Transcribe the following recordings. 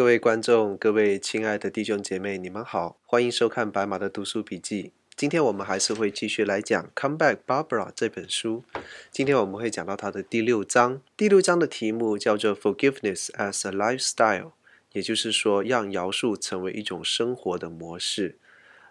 各位观众，各位亲爱的弟兄姐妹，你们好，欢迎收看白马的读书笔记。今天我们还是会继续来讲《Come Back, Barbara》这本书。今天我们会讲到它的第六章。第六章的题目叫做 “Forgiveness as a Lifestyle”，也就是说，让饶恕成为一种生活的模式。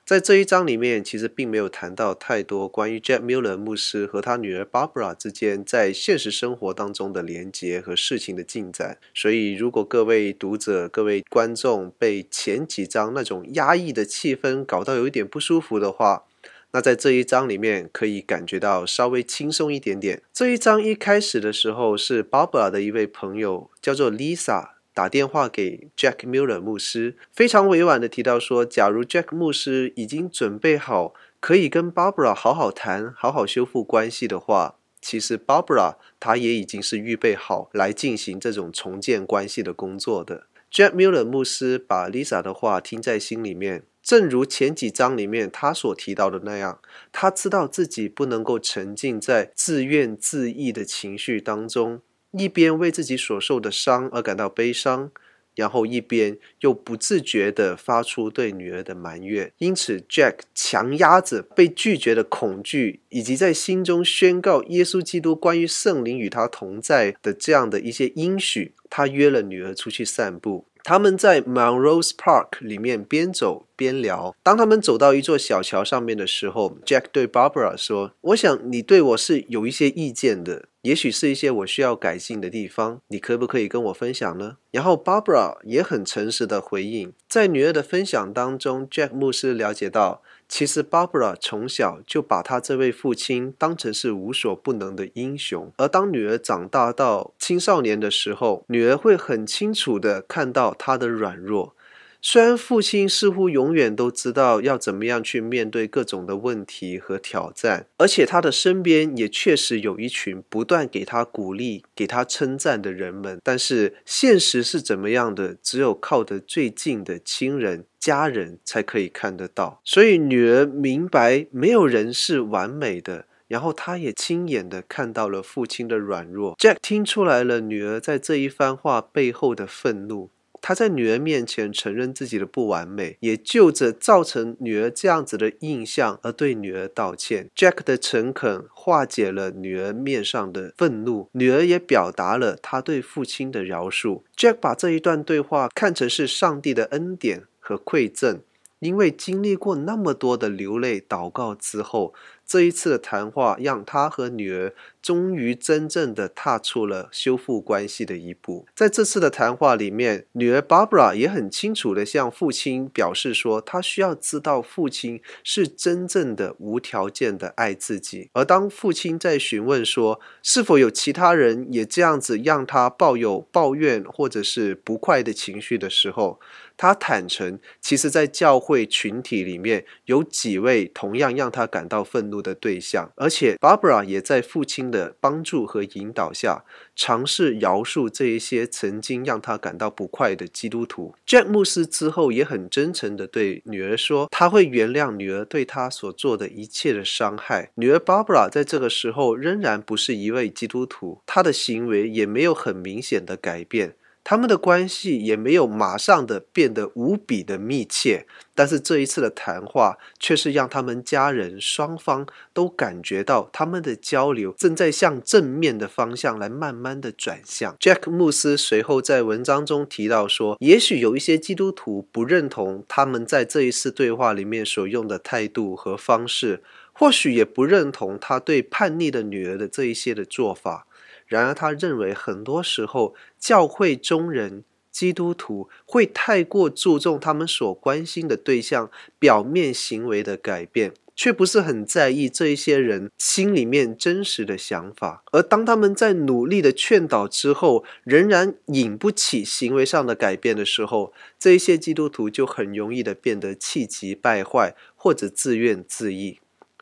在这一章里面，其实并没有谈到太多关于 Jack Miller 牧师和他女儿 Barbara 之间在现实生活当中的连结和事情的进展。所以，如果各位读者、各位观众被前几章那种压抑的气氛搞到有一点不舒服的话，那在这一章里面可以感觉到稍微轻松一点点。这一章一开始的时候，是 Barbara 的一位朋友叫做 Lisa。打电话给 Jack Miller 牧师，非常委婉地提到说，假如 Jack 牧师已经准备好可以跟 Barbara 好好谈、好好修复关系的话，其实 Barbara 她也已经是预备好来进行这种重建关系的工作的。Jack Miller 牧师把 Lisa 的话听在心里面，正如前几章里面他所提到的那样，他知道自己不能够沉浸在自怨自艾的情绪当中。一边为自己所受的伤而感到悲伤，然后一边又不自觉地发出对女儿的埋怨。因此，Jack 强压着被拒绝的恐惧，以及在心中宣告耶稣基督关于圣灵与他同在的这样的一些应许，他约了女儿出去散步。他们在 Melrose Park 里面边走边聊。当他们走到一座小桥上面的时候，Jack 对 Barbara 说：“我想你对我是有一些意见的，也许是一些我需要改进的地方。你可不可以跟我分享呢？”然后 Barbara 也很诚实的回应。在女儿的分享当中，Jack 牧师了解到。其实，Barbara 从小就把他这位父亲当成是无所不能的英雄。而当女儿长大到青少年的时候，女儿会很清楚地看到他的软弱。虽然父亲似乎永远都知道要怎么样去面对各种的问题和挑战，而且他的身边也确实有一群不断给他鼓励、给他称赞的人们，但是现实是怎么样的？只有靠得最近的亲人、家人才可以看得到。所以女儿明白没有人是完美的，然后她也亲眼的看到了父亲的软弱。Jack 听出来了女儿在这一番话背后的愤怒。他在女儿面前承认自己的不完美，也就着造成女儿这样子的印象而对女儿道歉。Jack 的诚恳化解了女儿面上的愤怒，女儿也表达了她对父亲的饶恕。Jack 把这一段对话看成是上帝的恩典和馈赠。因为经历过那么多的流泪祷告之后，这一次的谈话让他和女儿终于真正的踏出了修复关系的一步。在这次的谈话里面，女儿 Barbara 也很清楚的向父亲表示说，她需要知道父亲是真正的无条件的爱自己。而当父亲在询问说，是否有其他人也这样子让他抱有抱怨或者是不快的情绪的时候，他坦诚，其实，在教会群体里面有几位同样让他感到愤怒的对象，而且 Barbara 也在父亲的帮助和引导下，尝试饶恕这一些曾经让他感到不快的基督徒。Jack 牧师之后也很真诚的对女儿说，他会原谅女儿对他所做的一切的伤害。女儿 Barbara 在这个时候仍然不是一位基督徒，她的行为也没有很明显的改变。他们的关系也没有马上的变得无比的密切，但是这一次的谈话却是让他们家人双方都感觉到他们的交流正在向正面的方向来慢慢的转向。Jack 牧师随后在文章中提到说，也许有一些基督徒不认同他们在这一次对话里面所用的态度和方式，或许也不认同他对叛逆的女儿的这一些的做法。然而，他认为很多时候，教会中人、基督徒会太过注重他们所关心的对象表面行为的改变，却不是很在意这一些人心里面真实的想法。而当他们在努力的劝导之后，仍然引不起行为上的改变的时候，这一些基督徒就很容易的变得气急败坏，或者自怨自艾。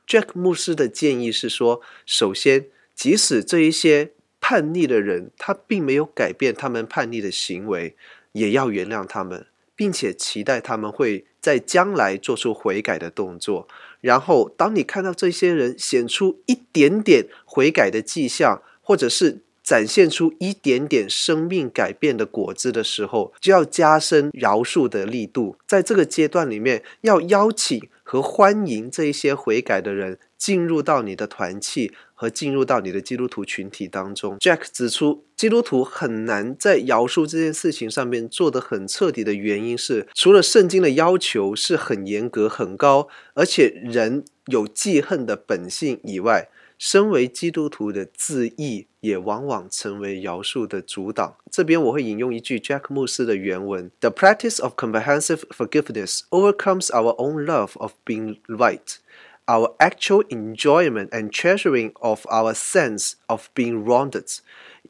Jack 牧师的建议是说，首先，即使这一些叛逆的人，他并没有改变他们叛逆的行为，也要原谅他们，并且期待他们会在将来做出悔改的动作。然后，当你看到这些人显出一点点悔改的迹象，或者是展现出一点点生命改变的果子的时候，就要加深饶恕的力度。在这个阶段里面，要邀请和欢迎这一些悔改的人进入到你的团契和进入到你的基督徒群体当中。Jack 指出，基督徒很难在饶恕这件事情上面做得很彻底的原因是，除了圣经的要求是很严格很高，而且人有记恨的本性以外。身为基督徒的自义，也往往成为饶恕的阻挡。这边我会引用一句 Jack 牧师的原文：“The practice of comprehensive forgiveness overcomes our own love of being right, our actual enjoyment and treasuring of our sense of being wronged。”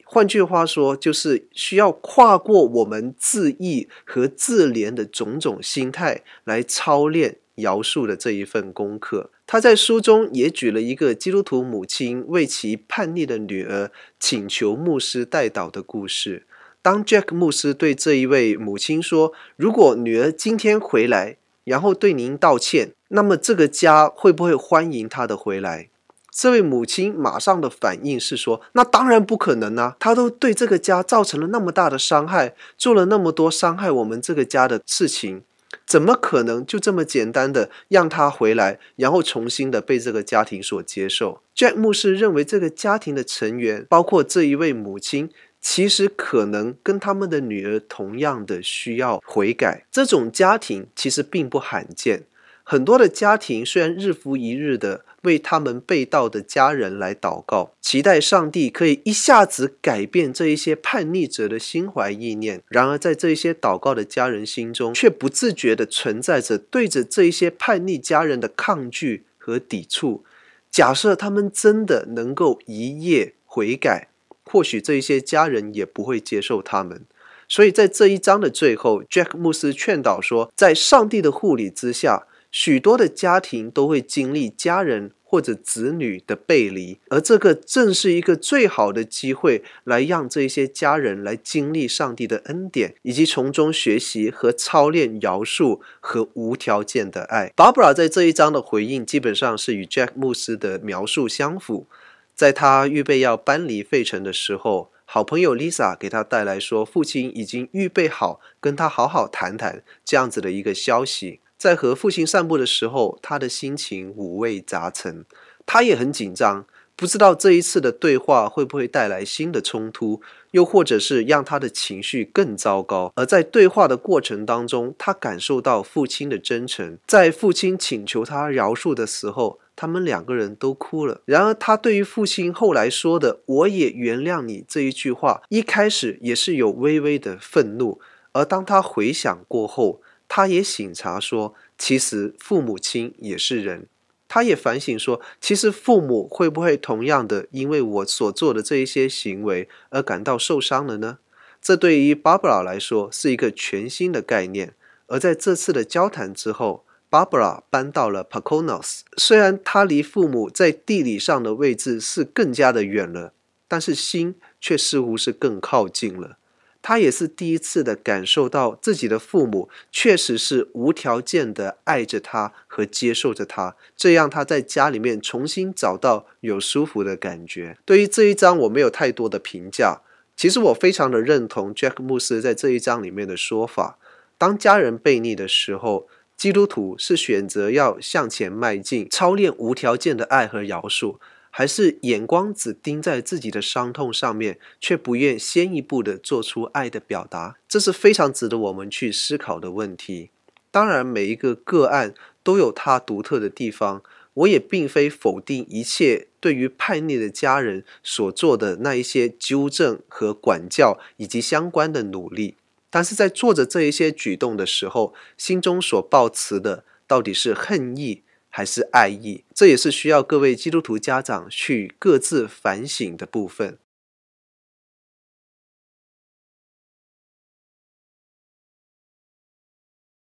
换句话说，就是需要跨过我们自义和自怜的种种心态来操练。饶恕的这一份功课，他在书中也举了一个基督徒母亲为其叛逆的女儿请求牧师代祷的故事。当 Jack 牧师对这一位母亲说：“如果女儿今天回来，然后对您道歉，那么这个家会不会欢迎她的回来？”这位母亲马上的反应是说：“那当然不可能啊！她都对这个家造成了那么大的伤害，做了那么多伤害我们这个家的事情。”怎么可能就这么简单的让他回来，然后重新的被这个家庭所接受？Jack 牧师认为，这个家庭的成员，包括这一位母亲，其实可能跟他们的女儿同样的需要悔改。这种家庭其实并不罕见。很多的家庭虽然日复一日的为他们被盗的家人来祷告，期待上帝可以一下子改变这一些叛逆者的心怀意念。然而，在这一些祷告的家人心中，却不自觉的存在着对着这一些叛逆家人的抗拒和抵触。假设他们真的能够一夜悔改，或许这一些家人也不会接受他们。所以在这一章的最后，Jack 牧师劝导说，在上帝的护理之下。许多的家庭都会经历家人或者子女的背离，而这个正是一个最好的机会，来让这些家人来经历上帝的恩典，以及从中学习和操练饶恕和无条件的爱。Barbara 在这一章的回应基本上是与 Jack 牧师的描述相符。在他预备要搬离费城的时候，好朋友 Lisa 给他带来说，父亲已经预备好跟他好好谈谈这样子的一个消息。在和父亲散步的时候，他的心情五味杂陈，他也很紧张，不知道这一次的对话会不会带来新的冲突，又或者是让他的情绪更糟糕。而在对话的过程当中，他感受到父亲的真诚，在父亲请求他饶恕的时候，他们两个人都哭了。然而，他对于父亲后来说的“我也原谅你”这一句话，一开始也是有微微的愤怒，而当他回想过后，他也醒察说，其实父母亲也是人。他也反省说，其实父母会不会同样的因为我所做的这一些行为而感到受伤了呢？这对于 Barbara 来说是一个全新的概念。而在这次的交谈之后，Barbara 搬到了 Paconos。虽然他离父母在地理上的位置是更加的远了，但是心却似乎是更靠近了。他也是第一次的感受到自己的父母确实是无条件的爱着他和接受着他，这让他在家里面重新找到有舒服的感觉。对于这一章我没有太多的评价，其实我非常的认同 Jack 牧师在这一章里面的说法：当家人背逆的时候，基督徒是选择要向前迈进，操练无条件的爱和饶恕。还是眼光只盯在自己的伤痛上面，却不愿先一步的做出爱的表达，这是非常值得我们去思考的问题。当然，每一个个案都有它独特的地方，我也并非否定一切对于叛逆的家人所做的那一些纠正和管教以及相关的努力。但是在做着这一些举动的时候，心中所抱持的到底是恨意，还是爱意，这也是需要各位基督徒家长去各自反省的部分。